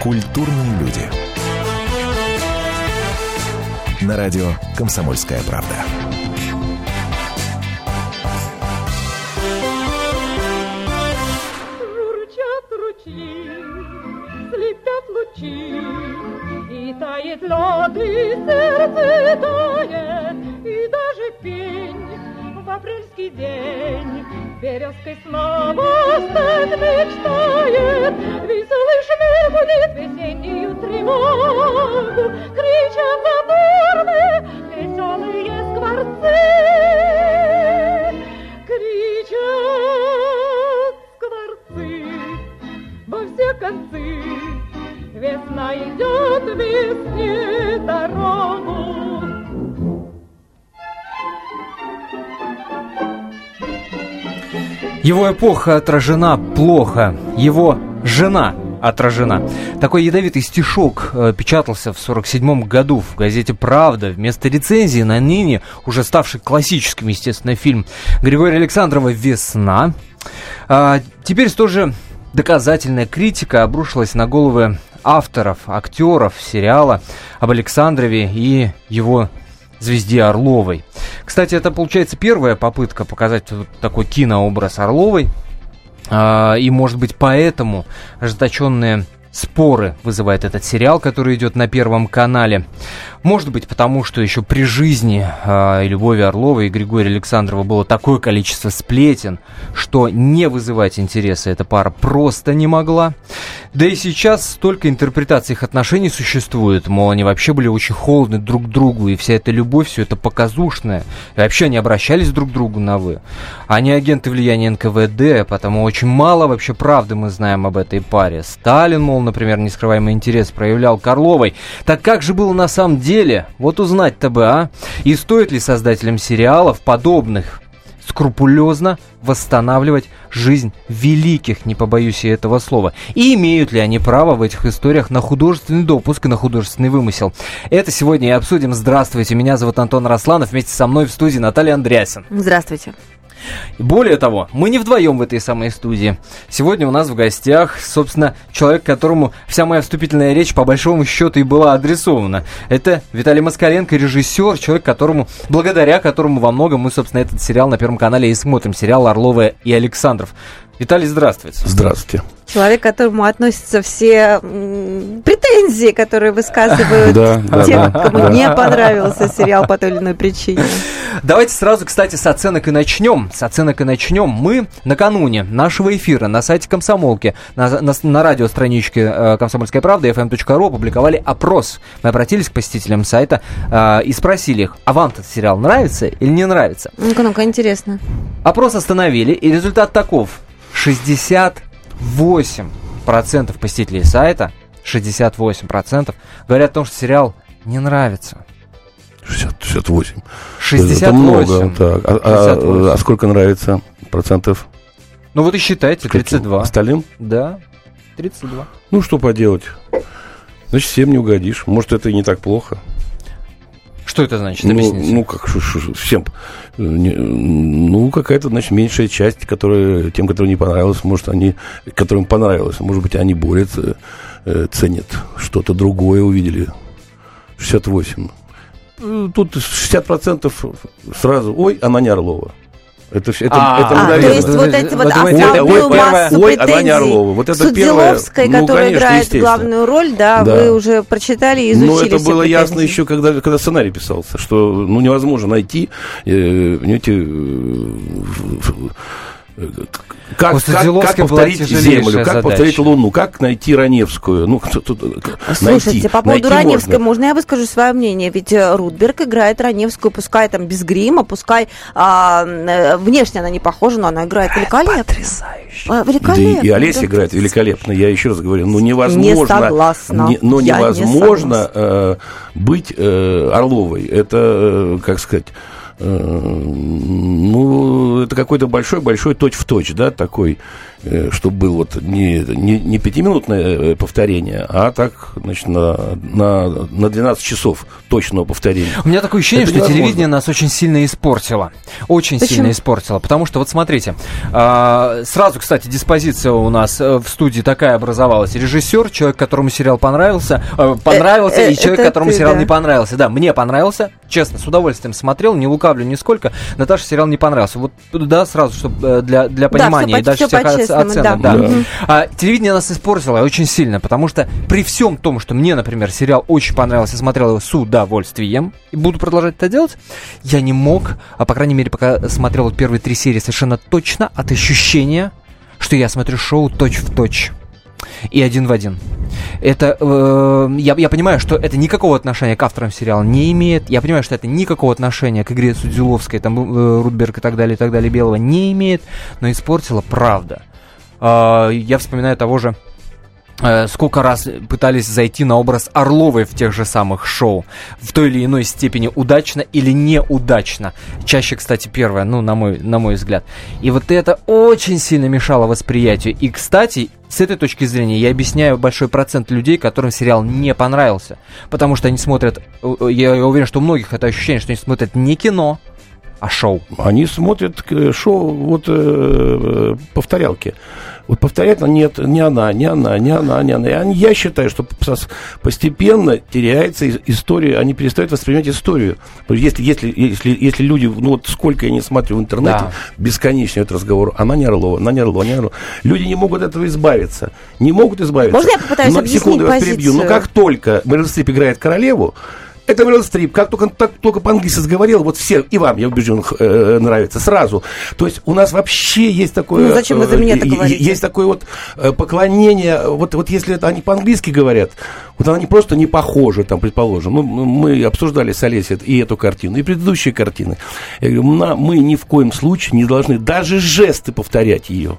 Культурные люди. На радио «Комсомольская правда». Журчат ручьи, слепят лучи, И тает лед, и сердце тает, И даже пень в апрельский день Березкой снова стать мечтает, Его эпоха отражена плохо, его жена отражена. Такой ядовитый стишок э, печатался в 47 году в газете «Правда». Вместо рецензии на ныне уже ставший классическим, естественно, фильм Григория Александрова «Весна». А, теперь тоже доказательная критика обрушилась на головы авторов, актеров сериала об Александрове и его звезде Орловой. Кстати, это получается первая попытка показать такой кинообраз Орловой. А, и, может быть, поэтому ожесточенные споры вызывает этот сериал, который идет на Первом канале. Может быть, потому что еще при жизни э, и Любови Орловой, и Григория Александрова было такое количество сплетен, что не вызывать интереса эта пара просто не могла. Да и сейчас столько интерпретаций их отношений существует, мол, они вообще были очень холодны друг к другу, и вся эта любовь, все это показушное. И вообще они обращались друг к другу на «вы». Они агенты влияния НКВД, потому очень мало вообще правды мы знаем об этой паре. Сталин, мол, например, нескрываемый интерес проявлял Карловой. Так как же было на самом деле? Вот узнать-то бы, а? И стоит ли создателям сериалов подобных скрупулезно восстанавливать жизнь великих, не побоюсь я этого слова. И имеют ли они право в этих историях на художественный допуск и на художественный вымысел? Это сегодня и обсудим. Здравствуйте, меня зовут Антон Росланов, вместе со мной в студии Наталья Андреасин. Здравствуйте. Более того, мы не вдвоем в этой самой студии. Сегодня у нас в гостях, собственно, человек, которому вся моя вступительная речь по большому счету и была адресована. Это Виталий Москаленко, режиссер, человек, которому, благодаря которому во многом мы, собственно, этот сериал на Первом канале и смотрим. Сериал «Орловая и Александров». Виталий, здравствуйте. Здравствуйте. Человек, к которому относятся все претензии, которые высказывают Да, да, те, да. кому не понравился сериал по той или иной причине. Давайте сразу, кстати, с оценок и начнем. С оценок и начнем. Мы накануне нашего эфира на сайте Комсомолки, на, на, на радиостраничке э, Комсомольская правда, fm.ru опубликовали опрос. Мы обратились к посетителям сайта э, и спросили их, а вам этот сериал нравится или не нравится? Ну-ка, ну-ка, интересно. Опрос остановили, и результат таков. 68% посетителей сайта, 68% говорят о том, что сериал не нравится. 60, 68. 68. Это много. Так. А, а- 68. а сколько нравится процентов? Ну вот и считайте, 32. Остальным? Да, 32. Ну, что поделать? Значит, всем не угодишь. Может, это и не так плохо. Что это значит? Ну, Объясните. ну, как ш- ш- всем. э, Ну, какая-то, значит, меньшая часть, которая тем, которым не понравилось, может, они, которым понравилось, может быть, они борются, э, ценят что-то другое, увидели. 68. Э, Тут 60% сразу, ой, она не Орлова. Это, вс- это, А, это А, то есть вот эти вот основную ой, массу ой, претензий Орлова. Вот это первое. Судзиловской, Ну, которая конечно, играет главную роль, да, Да. вы уже прочитали и изучили Но это все было претензии. ясно еще, когда, когда сценарий писался, что ну, невозможно найти, э, понимаете, э, как, как, повторить Землю, как задача. повторить Луну, как найти Раневскую. Ну, кто тут, э, Слушайте, найти, по поводу найти Раневской, можно. можно я выскажу свое мнение? Ведь э, Рудберг играет Раневскую, пускай там без грима, пускай а, э, внешне она не похожа, но она играет великолепно. Потрясающе. Да Великолепно. и, и Олеся да. играет великолепно. Я еще раз говорю, ну невозможно, Не согласна. не- но Я не невозможно э, быть э, Орловой. Это, э, как сказать, э, ну, это какой-то большой-большой точь-в-точь, да, такой, э, чтобы был вот не, не, не пятиминутное э, повторение, а так, значит, на, на, на 12 часов точного повторения. У меня такое ощущение, Это что невозможно. телевидение нас очень сильно испортило. Очень Почему? сильно испортило. Потому что, вот смотрите, а, сразу, кстати, диспозиция у нас э, в студии такая образовалась. Режиссер, человек, которому сериал понравился, э, понравился, э, и человек, которому сериал не понравился. Да, мне понравился, честно, с удовольствием смотрел, не лукавлю нисколько. Наташа сериал не понравился. Вот, да, сразу, чтобы для, для Да, понимания и дальше по-честному, оценок. да. да. Мгм. А, телевидение нас испортило очень сильно, потому что при всем том, что мне, например, сериал очень понравился, смотрел его с удовольствием, и буду продолжать это делать, я не мог, а по крайней мере, пока смотрел вот первые три серии совершенно точно от ощущения, что я смотрю шоу точь в точь. И один в один. Это э, я, я понимаю, что это никакого отношения к авторам сериала не имеет. Я понимаю, что это никакого отношения к игре Судзиловской, там э, Рудберг и так далее, и так далее, Белого не имеет, но испортила правда. А, я вспоминаю того же э, сколько раз пытались зайти на образ Орловой в тех же самых шоу. В той или иной степени удачно или неудачно. Чаще, кстати, первое, ну, на мой, на мой взгляд. И вот это очень сильно мешало восприятию. И, кстати, с этой точки зрения я объясняю большой процент людей, которым сериал не понравился. Потому что они смотрят, э, я уверен, что у многих это ощущение, что они смотрят не кино, а шоу. Они смотрят э, шоу вот э, э, повторялки. Вот повторять нет, не она, не она, не она, не она. И они- я считаю, что пос- постепенно теряется ис- история, они перестают воспринимать историю. Если, если, если, если люди, ну вот сколько я не смотрю в интернете, Да. бесконечный этот разговор, она не Орлова, она не Орлова, она не Орлова. Люди не могут от этого избавиться. Не могут избавиться. Можно я попытаюсь Но, объяснить секунду, я вас перебью. Но позицию? как только Стрип играет королеву, это Мэрил Стрип, как только, так, только по-английски заговорил, вот все, и вам, я убежден, э, нравится, сразу. То есть у нас вообще есть такое... Ну, зачем вы за меня е- говорите? Есть такое вот э, поклонение, вот, вот если это они по-английски говорят, вот они просто не похожи, там, предположим. Ну, мы обсуждали с Олесей и эту картину, и предыдущие картины. Я говорю, «На- мы ни в коем случае не должны даже жесты повторять ее.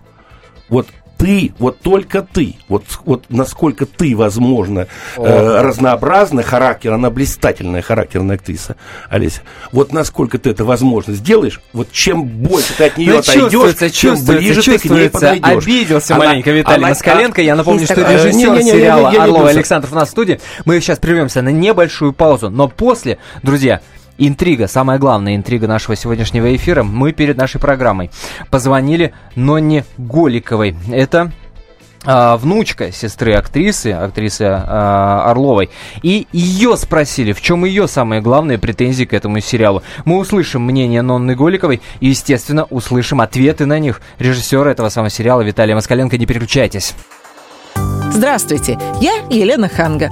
Вот ты, вот только ты, вот, вот насколько ты, возможно, э, разнообразный характер, она блистательная характерная актриса, Олеся. Вот насколько ты это возможно сделаешь, вот чем больше ты от нее Ну, отойдешь, чувствуется, ближе ты к ней подойдешь. Обиделся Она- маленько Виталий она- Москаленко. Я напомню, что такое. режиссер сериала я- я не Орлова. Александров у нас в студии. Мы сейчас прервемся на небольшую паузу, но после, друзья, Интрига, самая главная интрига нашего сегодняшнего эфира. Мы перед нашей программой позвонили Нонне Голиковой. Это а, внучка сестры актрисы, актрисы а, Орловой. И ее спросили, в чем ее самые главные претензии к этому сериалу. Мы услышим мнение Нонны Голиковой и, естественно, услышим ответы на них режиссера этого самого сериала Виталия Москаленко. Не переключайтесь. Здравствуйте, я Елена Ханга.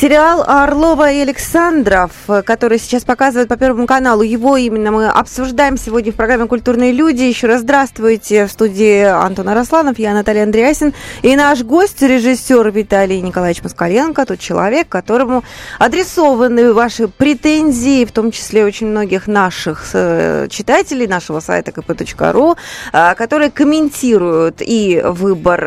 Сериал Орлова и Александров, э, который сейчас показывают по Первому каналу, его именно мы обсуждаем сегодня в программе «Культурные люди». Еще раз здравствуйте. В студии Антон Арасланов, я Наталья Андреасин. И наш гость, режиссер Виталий Николаевич Москаленко, тот человек, которому адресованы ваши претензии, в том числе очень многих наших э, читателей нашего сайта kp.ru, э, которые комментируют и выбор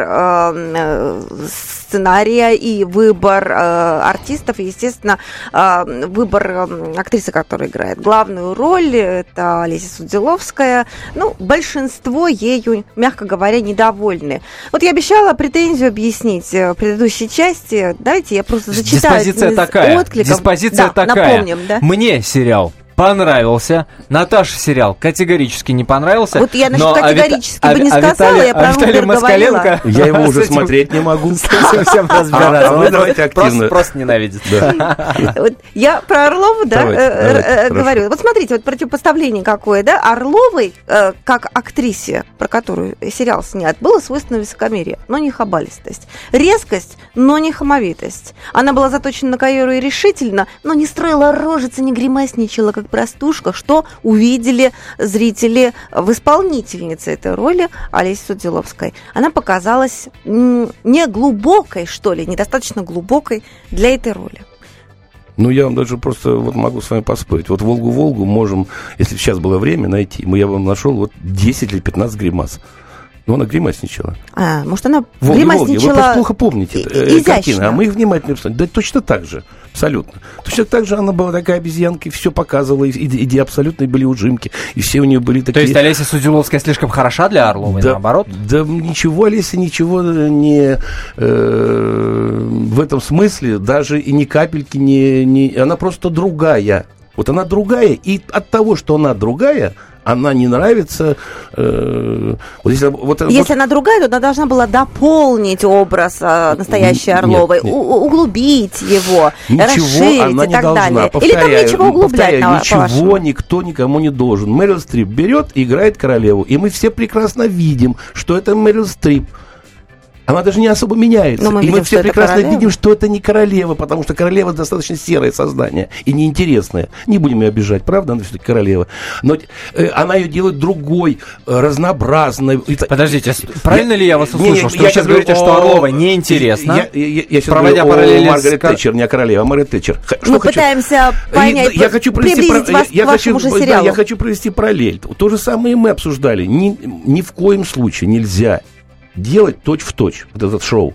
сценария, и выбор э, артистов, и, естественно, э, выбор актрисы, которая играет главную роль, это Олеся Судзиловская. Ну, большинство ею, мягко говоря, недовольны. Вот я обещала претензию объяснить э, в предыдущей части. Давайте я просто зачитаю Диспозиция такая. откликов. Диспозиция Да, такая. Напомним, да? Мне сериал понравился. Наташа сериал категорически не понравился. Вот я насчет а категорически а бы не Ви- а сказала, Виталий- я про а Виталий. Москаленко Я его с уже смотреть не могу. с этим всем разбираться. А вы Он давайте активно. Просто ненавидит. Я про Орлову, да, э, э, э, говорю. Вот смотрите, вот противопоставление какое, да, Орловой, как актрисе, про которую сериал снят, было свойственно высокомерие, но не хабалистость. Резкость, но не хамовитость. Она была заточена на карьеру и решительно, но не строила рожицы, не гримасничала, как простушка, что увидели зрители в исполнительнице этой роли Олеси Судиловской. Она показалась не глубокой, что ли, недостаточно глубокой для этой роли. Ну, я вам даже просто вот могу с вами поспорить. Вот «Волгу-Волгу» можем, если сейчас было время, найти. Мы, я вам нашел вот 10 или 15 гримас. Ну, она гримасничала. А, может, она «Волги-Волги». Вы просто гримасничала плохо помните э, изящно. картины, а мы их внимательно посмотрели. Да точно так же, абсолютно. Точно так же она была такая обезьянка, и все показывала, и, и, и абсолютно были ужимки, и все у нее были такие... То есть Олеся Судиловская слишком хороша для Орловой, Да, наоборот? Да ничего, Олеся, ничего не э, в этом смысле, даже и ни капельки не, не... Она просто другая. Вот она другая, и от того, что она другая, она не нравится... э, вот если, вот, вот- Если она другая, то она должна была дополнить образ а, настоящей Нет, Орловой, нет. у- у- углубить его, Ничего расширить она и не так должна. далее. Или там Повторяю, ничего углублять, повторяю, на- ничего по-вашему? никто никому не должен. Мэрил Стрип берет и играет королеву. И мы все прекрасно видим, что это Мэрил Стрип. Она даже не особо меняется. Но мы и видим, мы все прекрасно королева. видим, что это не королева, потому что королева достаточно серое создание и неинтересное. Не будем ее обижать, правда? Она все-таки королева. Но э, она ее делает другой, э, разнообразной. Подождите, с- правильно ли я вас Не, не, услышал, что я вы сейчас говорите, говорю что о- Орлова неинтересна? Я, я, я, я Проводя говорю параллели о с Маргарет Кар- Тэтчер, не о королеве, а Маргарет Тэтчер. Мы хочу- пытаемся И, понять, я хочу провести приблизить вас я к вашему хочу, же да, сериалу. я хочу провести параллель. То же самое мы обсуждали. Ни, ни в коем случае нельзя делать точь в точь вот этот шоу.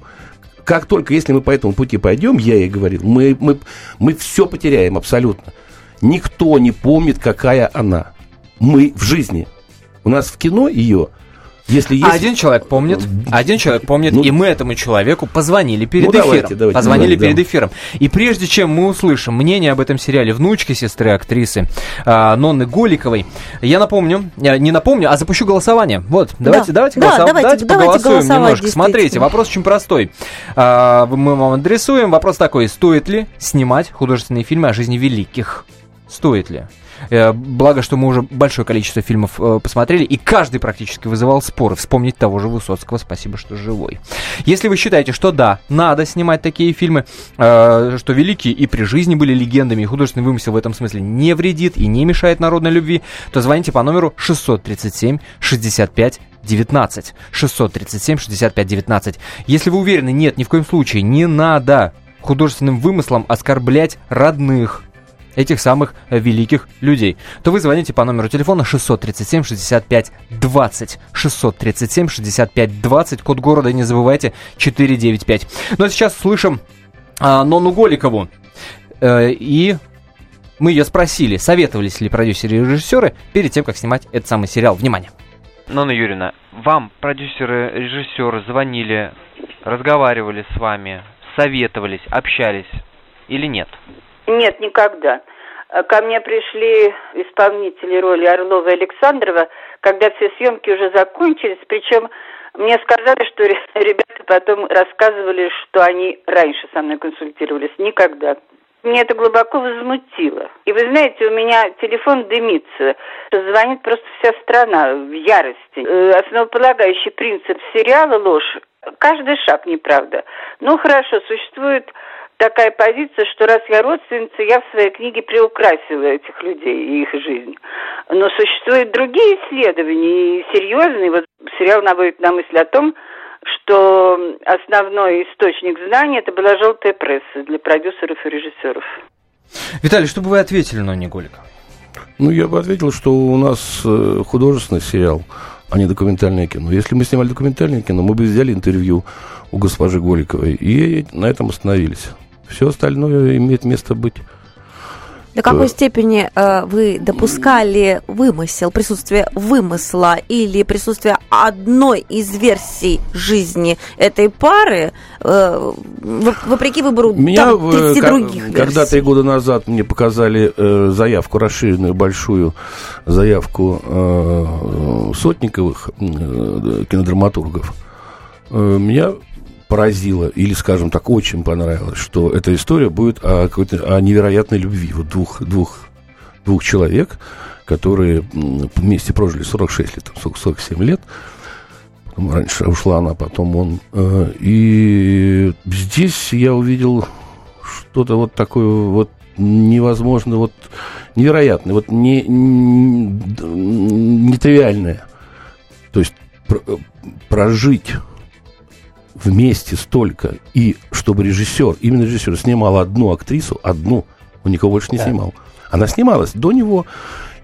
Как только, если мы по этому пути пойдем, я ей говорил, мы, мы, мы все потеряем абсолютно. Никто не помнит, какая она. Мы в жизни. У нас в кино ее, если есть... А один человек помнит, один человек помнит, Ну, и мы этому человеку позвонили перед Ну, давайте, эфиром. давайте, позвонили давайте, перед эфиром. И прежде чем мы услышим мнение об этом сериале внучки сестры актрисы а, Нонны Голиковой, я напомню, не напомню, а запущу голосование. Вот, давайте, давайте, Да, голосов- давайте, давайте давайте поголосуем голосовать, немножко. Смотрите, вопрос очень простой. А, мы вам адресуем. Вопрос такой: стоит ли снимать художественные фильмы о жизни великих? Стоит ли? Э, Благо, что мы уже большое количество фильмов э, посмотрели, и каждый практически вызывал споры. Вспомнить того же Высоцкого, спасибо, что живой. Если вы считаете, что да, надо снимать такие фильмы, э, что великие и при жизни были легендами, и художественный вымысел в этом смысле не вредит и не мешает народной любви, то звоните по номеру 637 65 19. 637 65 19. Если вы уверены, нет, ни в коем случае не надо художественным вымыслом оскорблять родных этих самых э, великих людей, то вы звоните по номеру телефона 637 65 20. 637 65 20, код города, не забывайте, 495. Ну а сейчас слышим а, Нону Голикову. Э, и мы ее спросили, советовались ли продюсеры и режиссеры перед тем, как снимать этот самый сериал. Внимание. Нонна Юрьевна, вам продюсеры, режиссеры звонили, разговаривали с вами, советовались, общались или нет? Нет, никогда. Э, Ко мне пришли исполнители роли Орлова и Александрова, когда все съемки уже закончились, причем мне сказали, что ре- ребята потом рассказывали, что они раньше со мной консультировались. Никогда. Мне это глубоко возмутило. И вы знаете, у меня телефон дымится. Звонит просто вся страна в ярости. Э, Основополагающий принцип сериала ложь. Каждый шаг неправда. Ну хорошо, существует такая позиция, что раз я родственница, я в своей книге приукрасила этих людей и их жизнь. Но существуют другие исследования, и серьезные. Вот сериал наводит на мысль о том, что основной источник знаний это была желтая пресса для продюсеров и режиссеров. Виталий, что бы вы ответили Ноне Голиковой? Ну, я бы ответил, что у нас э, художественный сериал, а не документальное кино. Если мы снимали документальное кино, мы бы взяли интервью у госпожи Голиковой и на этом остановились. Все остальное имеет место быть. До какой Э. степени э, вы допускали вымысел, присутствие вымысла или присутствие одной из версий жизни этой пары, э, воп- вопреки выбору Меня там, э, 30 ка- других когда версий? три года назад мне показали э, заявку, расширенную большую заявку э, Сотниковых, э, кинодраматургов, э, меня поразило, или, скажем так, очень понравилось, что эта история будет о, какой-то, о невероятной любви вот двух, двух, двух человек, которые вместе прожили 46 лет, там, 40 47 лет, Потом раньше ушла она, потом он. Э, И здесь я увидел что-то вот такое вот невозможно, вот невероятное, вот не, не, нетривиальное. То есть э, прожить вместе столько, и чтобы режиссер, именно режиссер, снимал одну актрису, одну, он никого больше не снимал. Она снималась до него,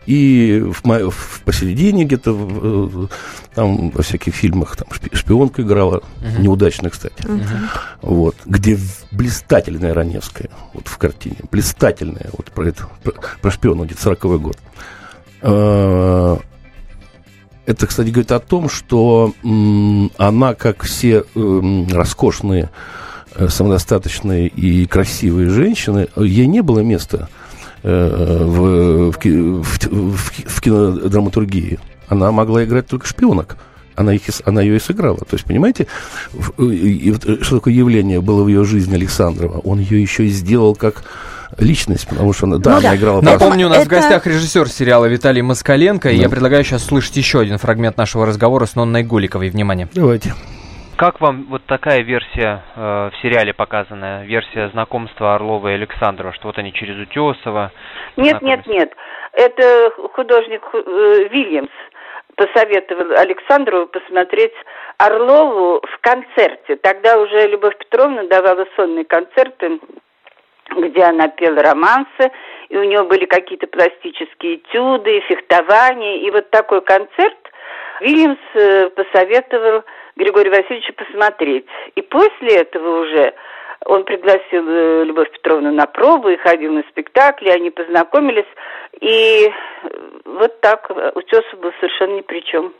и в, мо- в посередине где-то в, э, там во всяких фильмах там шпи- шпионка играла, неудачно, кстати. Вот, где блистательная Раневская, вот в картине, блистательная, вот про это, про, про шпиона, где-то 40 год. Это, кстати, говорит о том, что она, как все эм, роскошные, э, самодостаточные и красивые женщины, ей не было места э, в, в, в в ки- в кинодраматургии. Она могла играть только шпионок. Она, их, она ее и сыграла. То есть, понимаете, э, что такое явление было в ее жизни Александрова? Он ее еще и сделал как личность, потому что она, да, Ну она да. играла... Напомню, у нас в это- гостях режиссер сериала Виталий Москаленко, и Да. я предлагаю сейчас слышать еще один фрагмент нашего разговора с Нонной Голиковой. Внимание. Давайте. Как вам вот такая версия э, в сериале показанная, версия знакомства Орлова и Александрова, что вот они через Утесова? Нет, нет, нет. Это художник э, Вильямс посоветовал Александру посмотреть Орлову в концерте. Тогда уже Любовь Петровна давала сольные концерты, где она пела романсы, и у нее были какие-то пластические этюды, фехтование. И вот такой концерт Вильямс э, посоветовал Григорию Васильевичу посмотреть. И после этого уже он пригласил э, Любовь Петровну на пробу и ходил на спектакли, они познакомились. И э, вот так Утесов был совершенно ни при чем.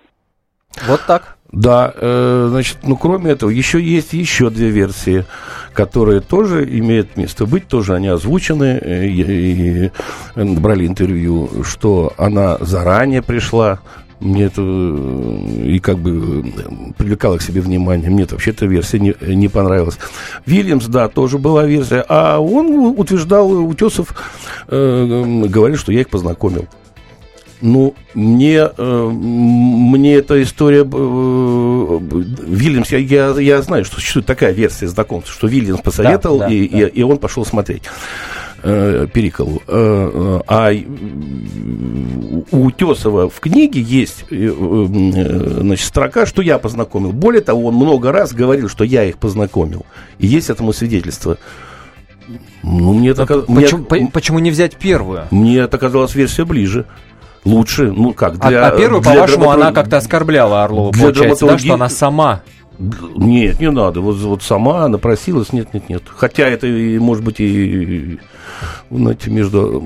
Вот так. Да, э, значит, ну кроме этого, еще есть еще две версии, которые тоже имеют место быть, тоже они озвучены, э, и, и брали интервью, что она заранее пришла, мне это э, и как бы э, привлекала к себе внимание. Мне вообще эта версия не, не понравилась. Вильямс, да, тоже была версия. А он утверждал, Утесов э, говорил, что я их познакомил. Ну, мне, э, мне эта история... э, Вильямс, я, я, я знаю, что существует такая версия знакомства, что Вильямс посоветовал, да, и, да. И, и он пошел смотреть э, Периколу. А у Утесова в книге есть значит, строка, что я познакомил. Более того, он много раз говорил, что я их познакомил. И есть этому свидетельство. Ну, мне мне- Почему, по- почему не взять первую? мне это казалось версия ближе. Лучше, ну как, А- для... а, первую, для по-вашему, драматург- она как-то оскорбляла Орлова, для получается, да, драматургии- что она сама. Нет, не надо. Вот, вот сама она просилась, нет, нет, нет. Хотя это, и, может быть, и, знаете, между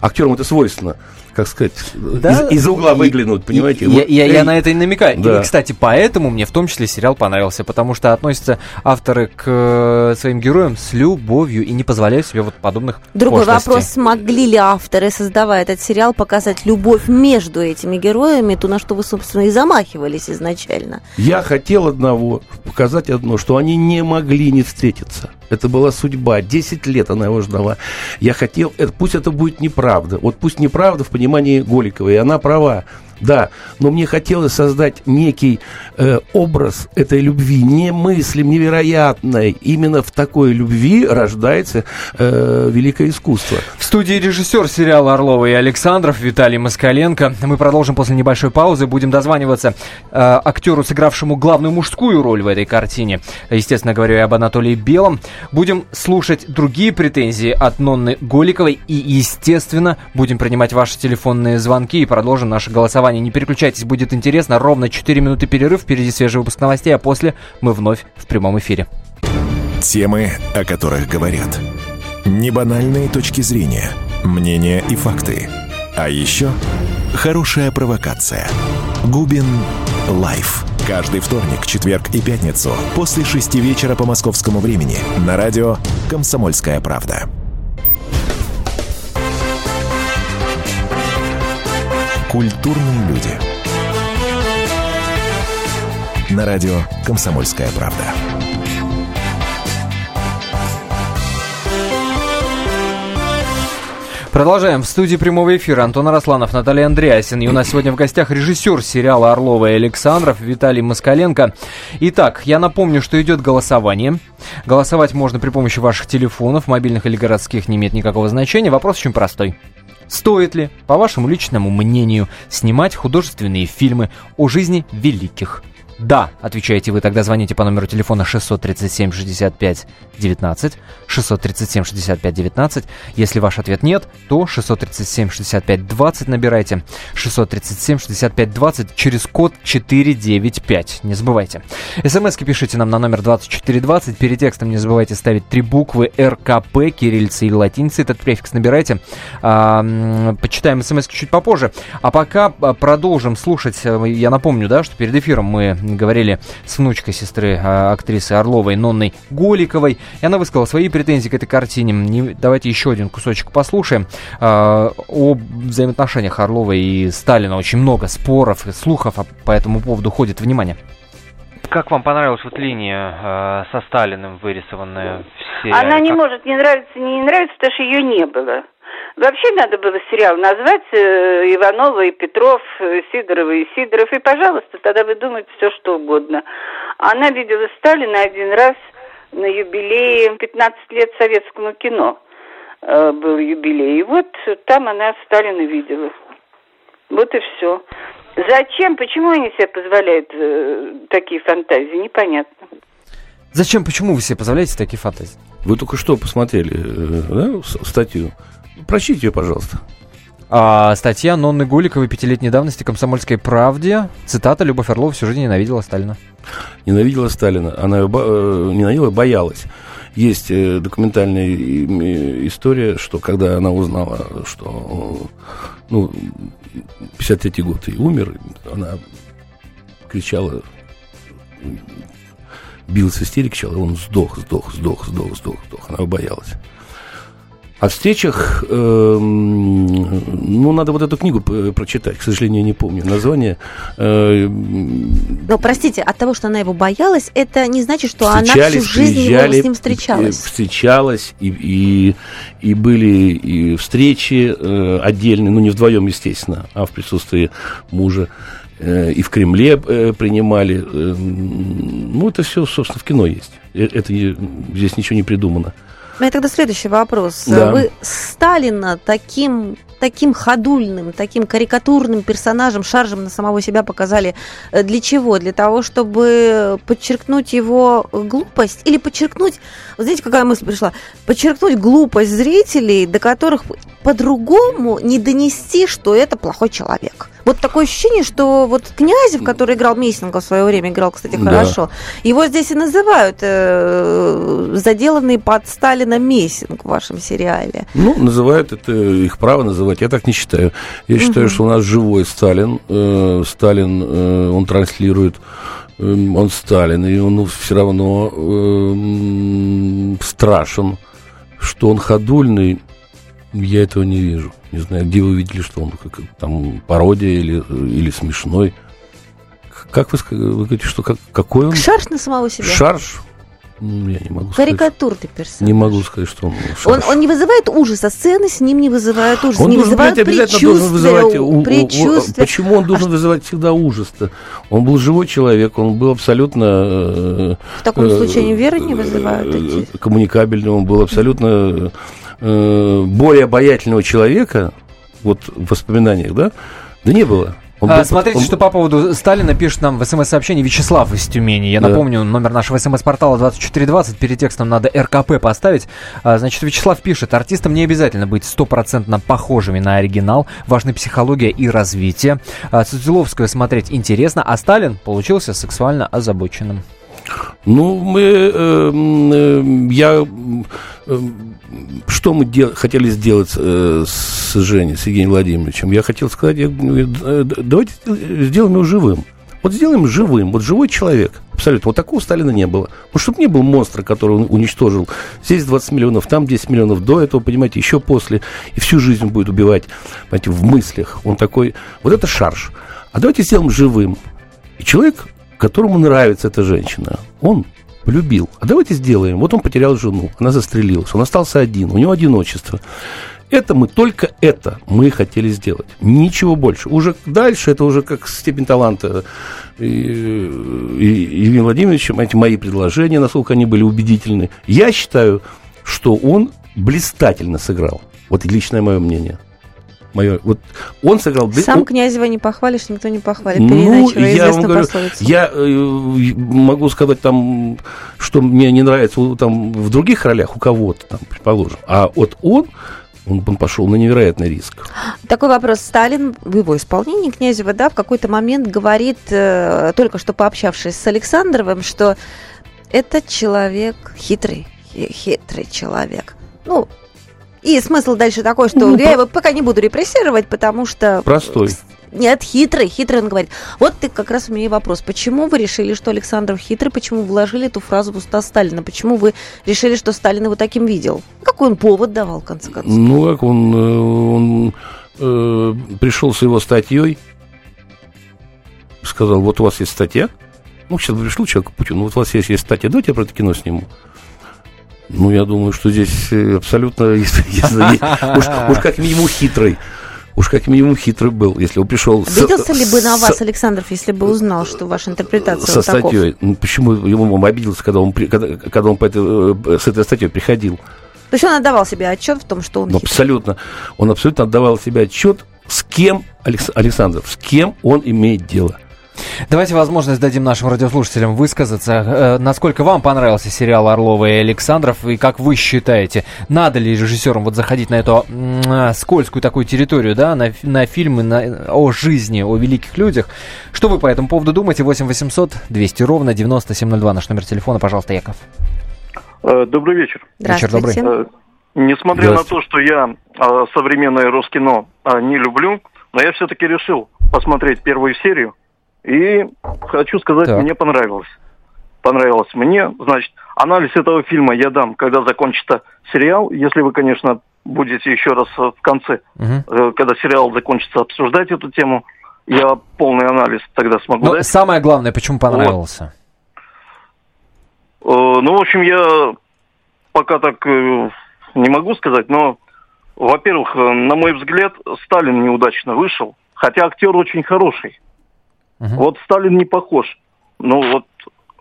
актерам это свойственно, как сказать, Да, из, из угла и- выглянуть, понимаете? Я, Вот, я- я эй, на это и намекаю. Да. И, кстати, поэтому мне в том числе сериал понравился, потому что относятся авторы к э, своим героям с любовью и не позволяют себе вот подобных Другой пошлостей. вопрос, смогли ли авторы, создавая этот сериал, показать любовь между этими героями, то, на что вы, собственно, и замахивались изначально? Я хотел одного, показать одно, что они не могли не встретиться. Это была судьба. Десять лет она его ждала. Я хотел, это, пусть это будет неправда. Вот пусть неправда в понимании Голиковой, и она права. Да, но мне хотелось создать некий э, образ этой любви, немыслим, невероятной. Именно в такой любви рождается э, великое искусство. В студии режиссер сериала Орлова и Александров Виталий Москаленко. Мы продолжим после небольшой паузы. Будем дозваниваться э, актеру, сыгравшему главную мужскую роль в этой картине. Естественно, говорю я об Анатолии Белом. Будем слушать другие претензии от Нонны Голиковой. И, естественно, будем принимать ваши телефонные звонки и продолжим наше голосование. Не переключайтесь, будет интересно. Ровно 4 минуты перерыв. Впереди свежий выпуск новостей, а после мы вновь в прямом эфире. Темы, о которых говорят. Небанальные точки зрения, мнения и факты. А еще хорошая провокация. Губин Live. Каждый вторник, четверг и пятницу после шести вечера по московскому времени на радио «Комсомольская правда». Культурные люди. На радио «Комсомольская правда». Продолжаем. В студии прямого эфира Антон Арасланов, Наталья Андреасин. И у нас сегодня в гостях режиссер сериала «Орлова и Александров» Виталий Москаленко. Итак, я напомню, что идет голосование. Голосовать можно при помощи ваших телефонов, мобильных или городских, не имеет никакого значения. Вопрос очень простой. Стоит ли, по вашему личному мнению, снимать художественные фильмы о жизни великих да, отвечаете вы, тогда звоните по номеру телефона 637 65 19, 637 65 19. Если ваш ответ нет, то 637 65 20 набирайте, 637 65 20 через код 495. Не забывайте. СМСки пишите нам на номер 2420, перед текстом не забывайте ставить три буквы РКП, кириллицы или латиницы, этот префикс набирайте. А, почитаем смс чуть попозже. А пока а, продолжим слушать, э, я напомню, да, что перед эфиром мы говорили с внучкой сестры а, актрисы Орловой, Нонной Голиковой, и она высказала свои претензии к этой картине. Не, давайте еще один кусочек послушаем. А, о взаимоотношениях Орловой и Сталина очень много споров и слухов а по этому поводу ходит. Внимание. Как вам понравилась вот линия э, со Сталиным вырисованная в сериале? Она не Как- может не нравиться, не нравится, потому что ее не было. Вообще надо было сериал назвать э, Иванова и Петров, э, Сидорова и Сидоров, и, пожалуйста, тогда вы думаете все, что угодно. Она видела Сталина один раз на юбилее 15 лет советскому кино. Э, был юбилей. И вот там она Сталина видела. Вот и все. Зачем, почему они себе позволяют э, такие фантазии, непонятно. Зачем, почему вы себе позволяете такие фантазии? Вы только что посмотрели э, да, статью. Прочтите ее, пожалуйста. А, статья Нонны Голиковой пятилетней давности «Комсомольской правде». Цитата «Любовь Орлова всю жизнь ненавидела Сталина». Ненавидела Сталина. Она бо- э, ненавидела, боялась. Есть э, документальная история, что когда она узнала, что ну, 53 год и умер, она кричала, билась в истерике, кричала, он сдох, сдох, сдох, сдох, сдох, сдох. Она боялась. О встречах, эм, ну, надо вот эту книгу п- прочитать, к сожалению, я не помню название. Э, Но, простите, от того, что она его боялась, это не значит, что она всю жизнь его с ним встречалась. э, Встречалась, и, и, и были и встречи э, отдельные, ну, не вдвоем, естественно, а в присутствии мужа. Э, и в Кремле э, принимали. Э, ну, это все, собственно, в кино есть. Э, Это здесь ничего не придумано. У меня тогда следующий вопрос. Да. Вы Сталина таким, таким ходульным, таким карикатурным персонажем, шаржем на самого себя показали э, для чего? Для того, чтобы подчеркнуть его глупость? Или подчеркнуть, вот знаете, какая мысль пришла? Подчеркнуть глупость зрителей, до которых по-другому не донести, что это плохой человек. Вот такое ощущение, что вот Князев, который играл Мессинга в свое время, играл, кстати, Да. хорошо, его здесь и называют э, заделанный под Сталина Мессинг в вашем сериале. Ну, называют это их право называть. Я так не считаю. Я считаю, что у нас живой Сталин. Э, Сталин, э, он транслирует, э, он Сталин, и он все равно э, страшен. Что он ходульный, я этого не вижу. Не знаю, где вы видели, что он как, там пародия или, или смешной. Как вы, вы говорите, что как, какой он? Шарж на самого себя. Шарж? М, Я не могу сказать. Карикатурный персонаж. Не могу сказать, что он Он, он не вызывает ужаса, сцены с ним не вызывают ужаса, Он не должен вызывают быть обязательно должен вызывать у- предчувствия. Почему он должен вызывать всегда ужас-то? Он был живой человек, он был абсолютно... э, В таком э, случае они веры не э, вызывают эти? Коммуникабельный, он был абсолютно э, более обаятельного человека, вот в воспоминаниях, да? Да не было. А, смотрите, что по поводу Сталина пишет нам в смс-сообщении Вячеслав из Тюмени. Я Да. напомню, номер нашего смс-портала 2420. Перед текстом надо РКП поставить. А, значит, Вячеслав пишет, артистам не обязательно быть стопроцентно похожими на оригинал. Важны психология и развитие. А, Цициловскую смотреть интересно, а Сталин получился сексуально озабоченным. Ну, мы, э, я, э, что мы дел, хотели сделать э, с Женей, с Евгением Владимировичем? Я хотел сказать, я, давайте сделаем его живым. Вот сделаем живым, вот живой человек. Абсолютно. Вот такого Сталина не было. Вот чтобы не был монстра, который он уничтожил. Здесь 20 миллионов, там 10 миллионов, до этого, понимаете, еще после. И всю жизнь будет убивать, понимаете, в мыслях. Он такой, вот это шарж. А давайте сделаем живым. И человек, которому нравится эта женщина, он полюбил. А давайте сделаем. Вот он потерял жену, она застрелилась, он остался один, у него одиночество. Это мы, только это мы хотели сделать. Ничего больше. Уже дальше это уже как степень таланта Евгения Владимировича, эти мои предложения, насколько они были убедительны. Я считаю, что он блистательно сыграл. Вот личное мое мнение. Мое, вот он сыграл... Сам он... Князева не похвалишь, никто не похвалит. Ну, я вам говорю, я э, могу сказать там, что мне не нравится там в других ролях у кого-то там, предположим. А вот он он, он пошел на невероятный риск. Такой вопрос. Сталин в его исполнении Князева, да, в какой-то момент говорит, э, только что пообщавшись с Александровым, что этот человек хитрый, хитрый человек. Ну, и смысл дальше такой, что ну, я его пока не буду репрессировать, потому что... Простой. Нет, хитрый, хитрый он говорит. Вот ты как раз у меня и вопрос. Почему вы решили, что Александров хитрый? Почему вложили эту фразу в уста Сталина? Почему вы решили, что Сталин его таким видел? Какой он повод давал, в конце концов? Ну, как он, э, он э, пришел с его статьей, сказал, вот у вас есть статья, ну, сейчас пришел человек к Путину, вот у вас есть, есть статья, давайте я про это кино сниму. Ну, я думаю, что здесь э, абсолютно, уж, уж как минимум хитрый уж как минимум хитрый был, если он пришел... Обиделся с, ли бы на вас, с, Александров, если бы узнал, что ваша интерпретация Со вот статьей. Ну, почему ему обиделся, когда он, когда, когда он по этой, э, с этой статьей приходил? То есть он отдавал себе отчет в том, что он ну, Абсолютно. Он абсолютно отдавал себе отчет, с кем, Александров, с кем он имеет дело. Давайте возможность дадим нашим радиослушателям высказаться. Э, насколько вам понравился сериал Орлова и Александров, и как вы считаете, надо ли режиссерам вот заходить на эту э, скользкую такую территорию, да, на, на фильмы на, о жизни, о великих людях? Что вы по этому поводу думаете? 8 800 200 ровно 9702, наш номер телефона, пожалуйста, Яков. Э, добрый вечер. Вечер добрый. Несмотря на то, что я современное Роскино не люблю, но я все-таки решил посмотреть первую серию и хочу сказать, так. мне понравилось. Понравилось мне. Значит, анализ этого фильма я дам, когда закончится сериал. Если вы, конечно, будете еще раз в конце, угу. когда сериал закончится, обсуждать эту тему, я полный анализ тогда смогу Но дать. Самое главное, почему понравился? Вот. Э, ну, в общем, я пока так э, не могу сказать, но, во-первых, на мой взгляд, Сталин неудачно вышел, хотя актер очень хороший. Угу. Вот Сталин не похож. Ну вот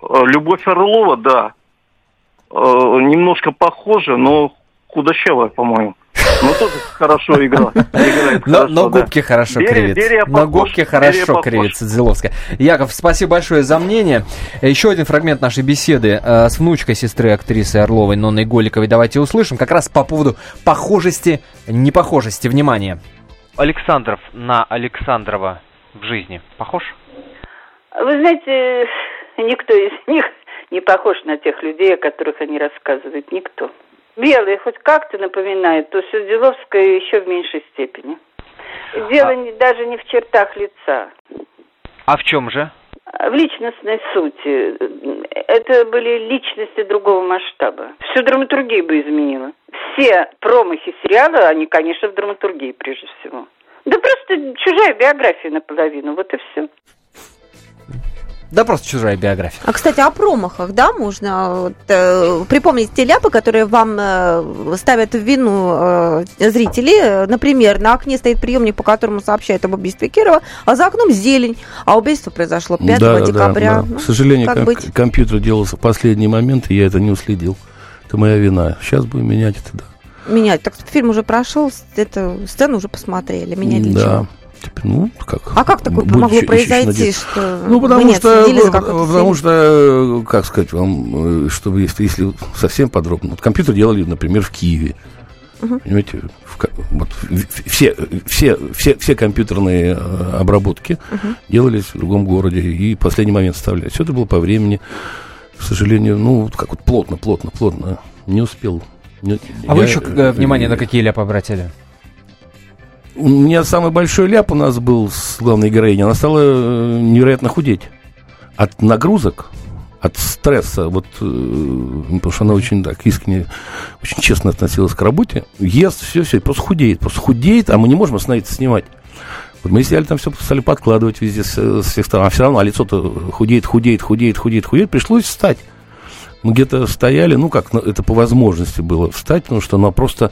э, Любовь Орлова, да, э, немножко похожа, но худощавая, по-моему. Но тоже хорошо игра. Играет но, хорошо, но губки да. хорошо Берия, кривится. Берия но губки хорошо кривится, Зеловская. Яков, спасибо большое за мнение. Еще один фрагмент нашей беседы э, с внучкой сестры актрисы Орловой Нонной Голиковой. Давайте услышим как раз по поводу похожести, непохожести. Внимание. Александров на Александрова в жизни похож? Вы знаете, никто из них не похож на тех людей, о которых они рассказывают. Никто. Белый хоть как-то напоминает, то Свердловская еще в меньшей степени. Дело а... не, даже не в чертах лица. А в чем же? В личностной сути. Это были личности другого масштаба. Всю драматургию бы изменила. Все промахи сериала, они, конечно, в драматургии прежде всего. Да просто чужая биография наполовину, вот и все. Да просто чужая биография. А, кстати, о промахах, да, можно вот, э, припомнить те ляпы, которые вам э, ставят в вину э, зрители. Например, на окне стоит приемник, по которому сообщают об убийстве Кирова, а за окном зелень, а убийство произошло 5 да, декабря. Да, да. Ну, К сожалению, как быть? компьютер делался в последний момент, и я это не уследил. Это моя вина. Сейчас будем менять это, да. Менять. Так фильм уже прошел, эту сцену уже посмотрели. Менять для да. чего? Ну, как? А как такое могло произойти, что Ну, потому нет, что, следили, потому что, как сказать вам, э, чтобы если, если совсем подробно, вот компьютер делали, например, в Киеве, угу. понимаете, в, вот, все, все, все, все компьютерные э, обработки угу. делались в другом городе и в последний момент вставляли. Все это было по времени. к сожалению, ну, как вот плотно, плотно, плотно не успел. Не, а я, вы еще э, внимание на какие ляпы обратили? У меня самый большой ляп у нас был с главной героиней. Она стала э, невероятно худеть от нагрузок, от стресса, вот, э, потому что она очень так искренне, очень честно относилась к работе, ест, все, все, просто худеет, просто худеет, а мы не можем остановиться снимать. Вот мы сидели там все стали подкладывать везде с, с всех сторон, а все равно а лицо-то худеет, худеет, худеет, худеет, худеет, пришлось встать. Мы где-то стояли, ну как, ну, это по возможности было встать, потому что она просто,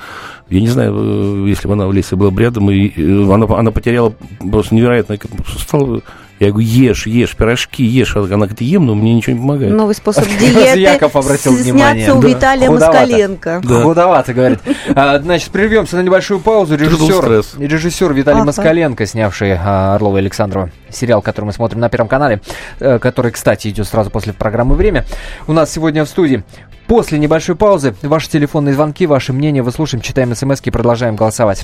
я не знаю, э, если бы она в лесе была рядом, и, она, она потеряла просто невероятно, стала я говорю, ешь, ешь, пирожки, ешь. Она говорит, ем, но мне ничего не помогает. Новый способ диеты. Яков обратил внимание. у Виталия Москаленко. Худовато, говорит. А, значит, прервемся на небольшую паузу. Режиссер, Виталий Москаленко, снявший а, Орлова и Александрова сериал, который мы смотрим на Первом канале, э, который, кстати, идет сразу после программы «Время». У нас сегодня в студии После небольшой паузы ваши телефонные звонки, ваши мнения выслушаем, читаем смс и продолжаем голосовать.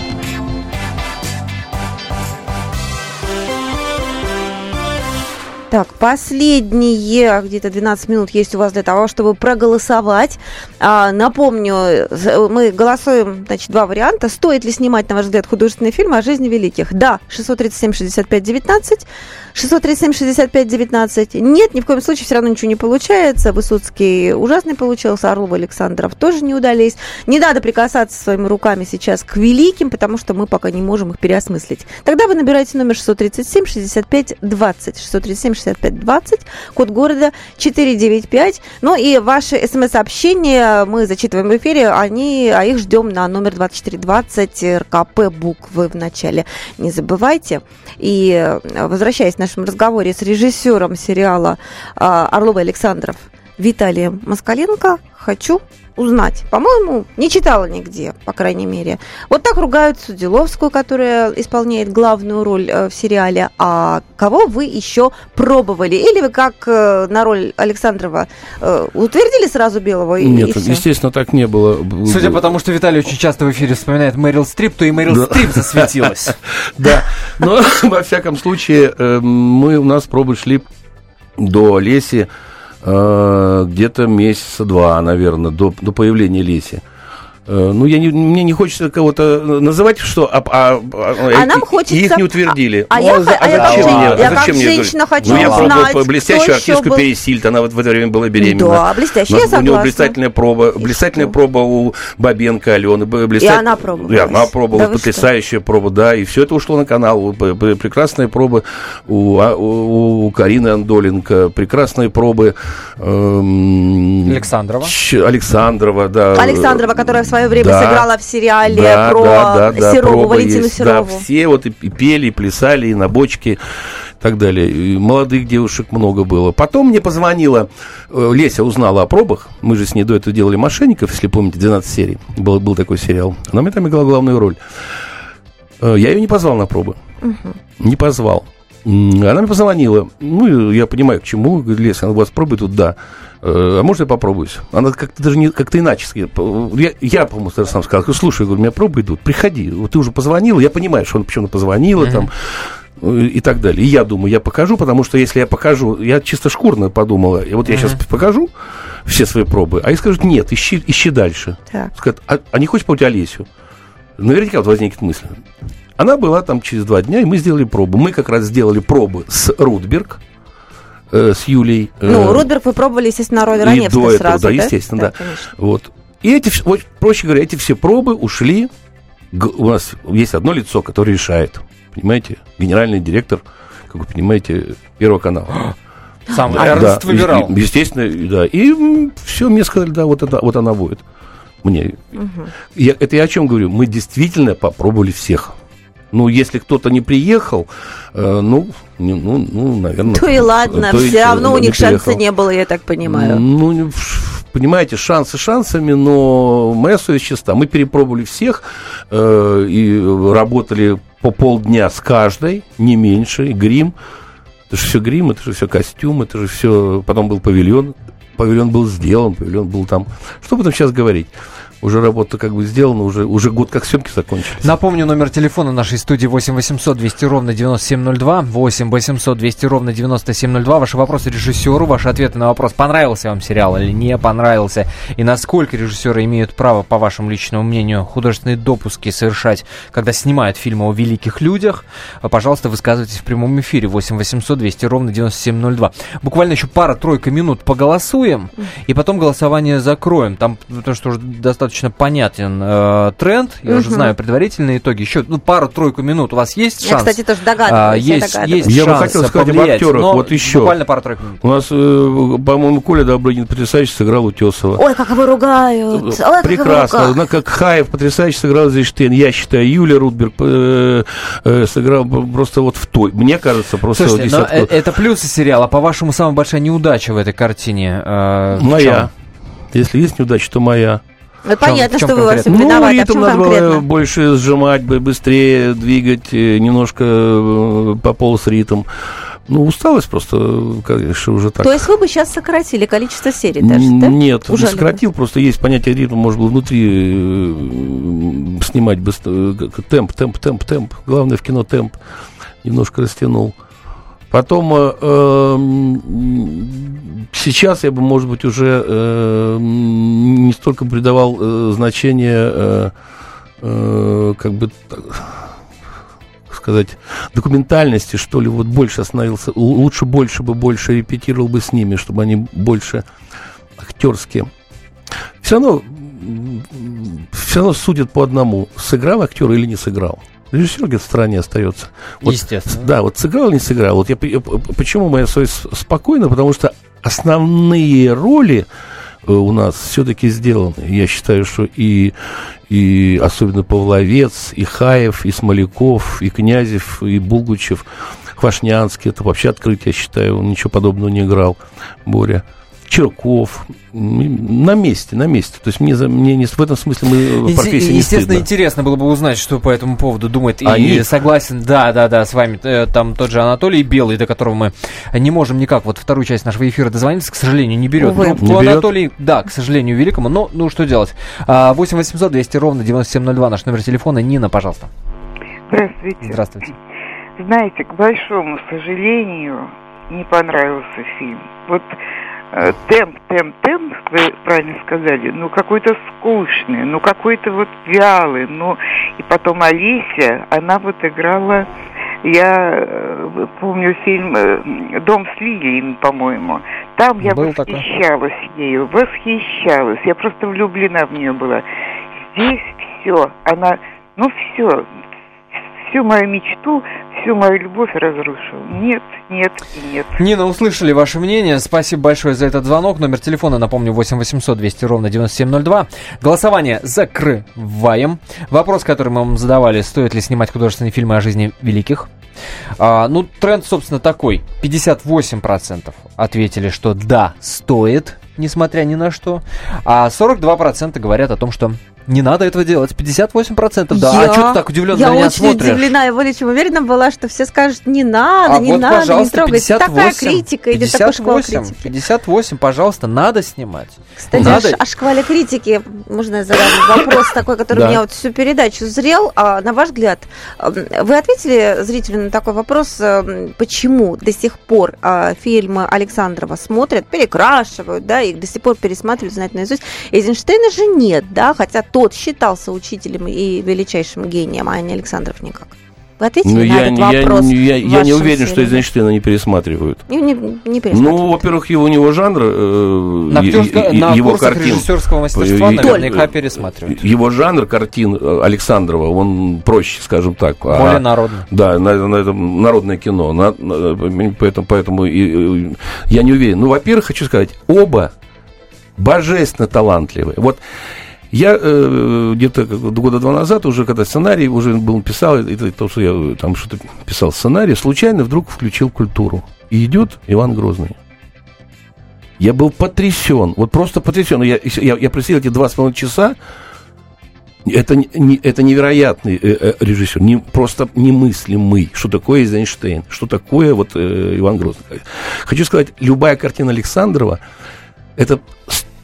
Так, последние где-то 12 минут есть у вас для того, чтобы проголосовать. А, напомню, мы голосуем, значит, два варианта. Стоит ли снимать, на ваш взгляд, художественный фильм о жизни великих? Да, 637-65-19. 637-65-19. Нет, ни в коем случае все равно ничего не получается. Высоцкий ужасный получился, Орлов Александров тоже не удались. Не надо прикасаться своими руками сейчас к великим, потому что мы пока не можем их переосмыслить. Тогда вы набираете номер 637-65-20. 637-65-20, код города 495. Ну и ваши смс-сообщения мы зачитываем в эфире, они, а их ждем на номер 2420 РКП буквы в начале. Не забывайте. И возвращаясь нашем разговоре с режиссером сериала а, Орлова Александров Виталием Москаленко хочу узнать. По-моему, не читала нигде, по крайней мере. Вот так ругают Судиловскую, которая исполняет главную роль э, в сериале. А кого вы еще пробовали? Или вы как э, на роль Александрова э, утвердили сразу Белого? Нет, естественно, так не было. Судя по тому, что Виталий очень часто в эфире вспоминает Мэрил Стрип, то и Мэрил да. Стрип засветилась. Да, но во всяком случае мы у нас пробы шли до Леси где-то месяца два, наверное, до, до появления Леси. Э, ну, я не, мне не хочется кого-то называть, что а, а, а, а нам хочется... их не утвердили. А, ну, я, а, а, а зачем я, мне? Я зачем как мне женщина хочу Ну, я знать, пробовал блестящую артистку был... Пересильд, она вот в это время была беременна. Да, блестящая, я согласна. У него блистательная проба, блистательная что? проба у Бабенко Алены. Блистатель... И она пробовала. И она пробовала, да потрясающая проба, да, и все это ушло на канал. Прекрасные пробы у, у, у Карины Андоленко, прекрасные пробы... Эм... Александрова. Ч... Александрова, да. Александрова, которая свое время да, сыграла в сериале да, про да, да, Серову, Валентину есть, Серову. Да, все вот и, и пели, и плясали, и на бочке и так далее. И молодых девушек много было. Потом мне позвонила, э, Леся узнала о пробах. Мы же с ней до этого делали «Мошенников», если помните, 12 серий. Был, был такой сериал. Она мне там играла главную роль. Э, я ее не позвал на пробы. Угу. Не позвал. Она мне позвонила. Ну, я понимаю, к чему. Леся, она у вас пробует тут, да. Э, а можно я попробуюсь? Она как-то даже не, как-то иначе. Я, я по-моему, сам сказал, слушай, говорю, у меня пробы идут, приходи. Вот ты уже позвонила, я понимаю, что он почему-то позвонила mm-hmm. там э, и так далее. И я думаю, я покажу, потому что если я покажу, я чисто шкурно подумала, и вот я mm-hmm. сейчас покажу все свои пробы, а они скажут, нет, ищи, ищи дальше. Так. Скажут, а, а не хочешь пойти Олесю? Наверняка вот возникнет мысль. Она была там через два дня, и мы сделали пробу. Мы как раз сделали пробы с Рудберг, э, с Юлей. Э, ну, Рудберг вы пробовали, естественно, роль Раневской до этого, сразу, да? да? естественно, да. да. Вот. И эти, вот, проще говоря, эти все пробы ушли. У нас есть одно лицо, которое решает. Понимаете? Генеральный директор, как вы понимаете, Первого канала. Сам да, Эрнст выбирал. Естественно, да. И все, мне сказали, да, вот, это, вот она будет. Мне. Угу. Я, это я о чем говорю? Мы действительно попробовали всех. Ну, если кто-то не приехал, э, ну, ну, ну, ну, наверное... То и ладно, то все и, э, равно у не них шанса приехал. не было, я так понимаю. Ну, понимаете, шансы шансами, но моя совесть чиста. Мы перепробовали всех э, и работали по полдня с каждой, не меньше, и грим. Это же все грим, это же все костюм, это же все... Потом был павильон, павильон был сделан, павильон был там... Что об этом сейчас говорить? Уже работа как бы сделана, уже, уже год как съемки закончились. Напомню, номер телефона нашей студии 8 800 200 ровно 9702, 8 800 200 ровно 9702. Ваши вопросы режиссеру, ваши ответы на вопрос, понравился вам сериал или не понравился, и насколько режиссеры имеют право, по вашему личному мнению, художественные допуски совершать, когда снимают фильмы о великих людях, пожалуйста, высказывайтесь в прямом эфире 8 800 200 ровно 9702. Буквально еще пара-тройка минут поголосуем, и потом голосование закроем. Там, потому что уже достаточно достаточно понятен э, тренд. Я угу. уже знаю предварительные итоги. Еще ну, пару-тройку минут у вас есть шанс? Я, кстати, тоже догадываюсь. А, есть, я есть я шанс бы хотел сказать об актерах. Вот еще. Буквально пару-тройку минут. У нас, э, по-моему, Коля Добрынин потрясающе сыграл Утесова. Ой, как его ругают. Ой, Прекрасно. Как, его ругают. как Хаев потрясающе сыграл Зейштейн. Я считаю, Юлия Рудберг э, э, сыграл просто вот в той. Мне кажется, просто Слушайте, но это плюсы сериала. По-вашему, самая большая неудача в этой картине? Э, моя. Если есть неудача, то моя. Ну, понятно, чем что вы во всем Ну, виноваты. А в ритм чем надо было конкретно? больше сжимать, бы быстрее двигать, э, немножко э, пополз ритм. Ну, усталость просто, конечно, уже так. То есть вы бы сейчас сократили количество серий даже, да? Нет, Уже не сократил, просто есть понятие ритма, можно было внутри э, снимать быстро, темп, темп, темп, темп. Главное в кино темп. Немножко растянул. Потом э, э, сейчас я бы, может быть, уже э, не столько придавал э, значение, э, э, как бы сказать, документальности, что ли, вот больше остановился, лучше больше бы больше репетировал бы с ними, чтобы они больше актерские. Все равно, все равно судят по одному, сыграл актер или не сыграл. Режиссер где-то в стороне остается. Вот, Естественно. Да, вот сыграл не сыграл. Вот я, почему моя совесть спокойна? Потому что основные роли э, у нас все-таки сделаны. Я считаю, что и, и особенно Павловец, и Хаев, и Смоляков, и Князев, и Булгучев, Хвашнянский, это вообще открытие, я считаю, он ничего подобного не играл, Боря. Черков, на месте, на месте. То есть мне, мне не, в этом смысле мы в профессии не Естественно, стыдно. интересно было бы узнать, что по этому поводу думает. Они? И согласен, да, да, да, с вами. э, Там тот же Анатолий Белый, до которого мы не можем никак вот вторую часть нашего эфира дозвониться, к сожалению, не берет. Увы. Трубку Не берет? Анатолий, да, к сожалению, великому, но ну что делать. А, 8 800 200 ровно 9702 наш номер телефона. Нина, пожалуйста. Здравствуйте. Здравствуйте. Знаете, к большому сожалению, не понравился фильм. Вот э, темп, темп, темп, вы правильно сказали, ну какой-то скучный, ну какой-то вот вялый, ну и потом Олеся, она вот играла, я э, помню фильм э, «Дом с лилиями», по-моему, там я Был такой. восхищалась ею, восхищалась, я просто влюблена в нее была. Здесь все, она, ну все, всю мою мечту, всю мою любовь разрушил. Нет, нет и нет. Нина, услышали ваше мнение. Спасибо большое за этот звонок. Номер телефона, напомню, 8 800 200 ровно 9702. Голосование закрываем. Вопрос, который мы вам задавали, стоит ли снимать художественные фильмы о жизни великих. А, ну, тренд, собственно, такой. 58% ответили, что да, стоит, несмотря ни на что. А 42% говорят о том, что не надо этого делать. 58% да. Я- А что ты так удивленно Я на меня очень смотришь? удивлена, я более чем уверена была, что все скажут, не надо, А не вот, надо, не трогать. 58, Такая критика, идет такой шквал 58, критики. 58, пожалуйста, надо снимать. Кстати, надо. о, о шквале критики, можно я задам вопрос такой, который Да. меня вот всю передачу зрел. А, на ваш взгляд, вы ответили зрителю на такой вопрос, эм, почему до сих пор а, фильмы Александрова смотрят, перекрашивают, да, их до сих пор пересматривают, знать наизусть. Эйзенштейна же нет, да, хотя тот считался учителем и величайшим гением, а не Александров никак. Вы ответили Ну, на я, этот не- я, вопрос? не- я, я не уверен, что фильме? Эйзенштейна не пересматривают. И не, не пересматривают. Ну, во-первых, его, у него жанр, э, На, и- актерско- и- на его картин. режиссерского мастерства И- и- наверняка э, пересматривают. Его жанр картин э, Александрова, он проще, скажем так. А- Более народно. Да, на, на этом народное кино. На- на- поэтому поэтому и, э, я не уверен. Ну, во-первых, хочу сказать, оба божественно талантливые. Вот Я э, где-то года два назад, уже когда сценарий уже был писал, это то, что я там что-то писал сценарий, случайно вдруг включил культуру. И идет Иван Грозный. Я был потрясен, вот просто потрясен. Я, я, я просил эти два с половиной часа, это, не, это невероятный э, э, режиссер, не, просто немыслимый, что такое Эйзенштейн, что такое вот э, Иван Грозный. Хочу сказать, любая картина Александрова, это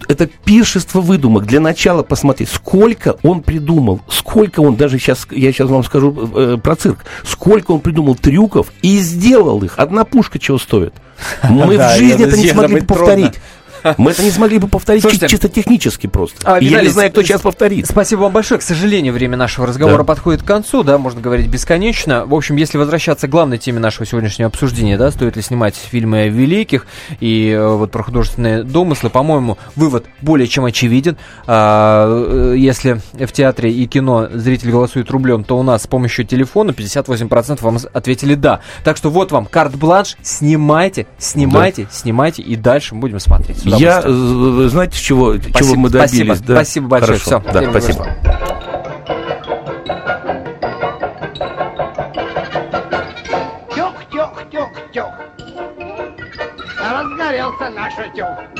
это пиршество выдумок. Для начала посмотреть, сколько он придумал, сколько он, даже сейчас, я сейчас вам скажу э, про цирк, сколько он придумал трюков и сделал их. Одна пушка чего стоит. Мы в жизни это не смогли повторить. Мы это не смогли бы повторить Слушайте, чисто технически просто. А, Виталий, я не знаю, кто сейчас повторит. Спасибо вам большое. К сожалению, время нашего разговора да. подходит к концу, да, можно говорить бесконечно. В общем, если возвращаться к главной теме нашего сегодняшнего обсуждения, да, стоит ли снимать фильмы о великих и э, вот про художественные домыслы, по-моему, вывод более чем очевиден. А, э, если в театре и кино зритель голосует рублем, то у нас с помощью телефона 58% вам ответили да. Так что вот вам карт-бланш, снимайте, снимайте, да. снимайте, и дальше мы будем смотреть. Я, э, знаете, чего, спасибо, чего мы добились? Спасибо, да? спасибо большое. Хорошо. Все, да, спасибо. Тюк, тюк, тюк, тюк. Разгорелся наш утюг.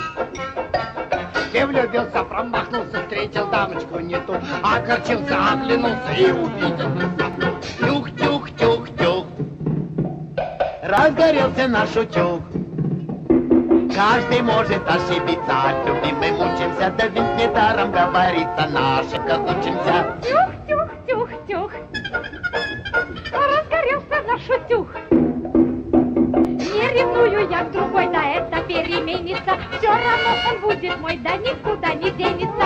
Ты влюбился, промахнулся, встретил дамочку не ту, огорчился, оглянулся и увидел. Тюк, тюк, тюк, тюк. Разгорелся наш утюг. Каждый может ошибиться, любимый мучимся, да ведь недаром говорится, на ошибках. Тюх, тюх, тюх, тюх, разгорелся наш утюг. Не ревную я к другой, да это переменится, все равно он будет мой, да никуда не денется.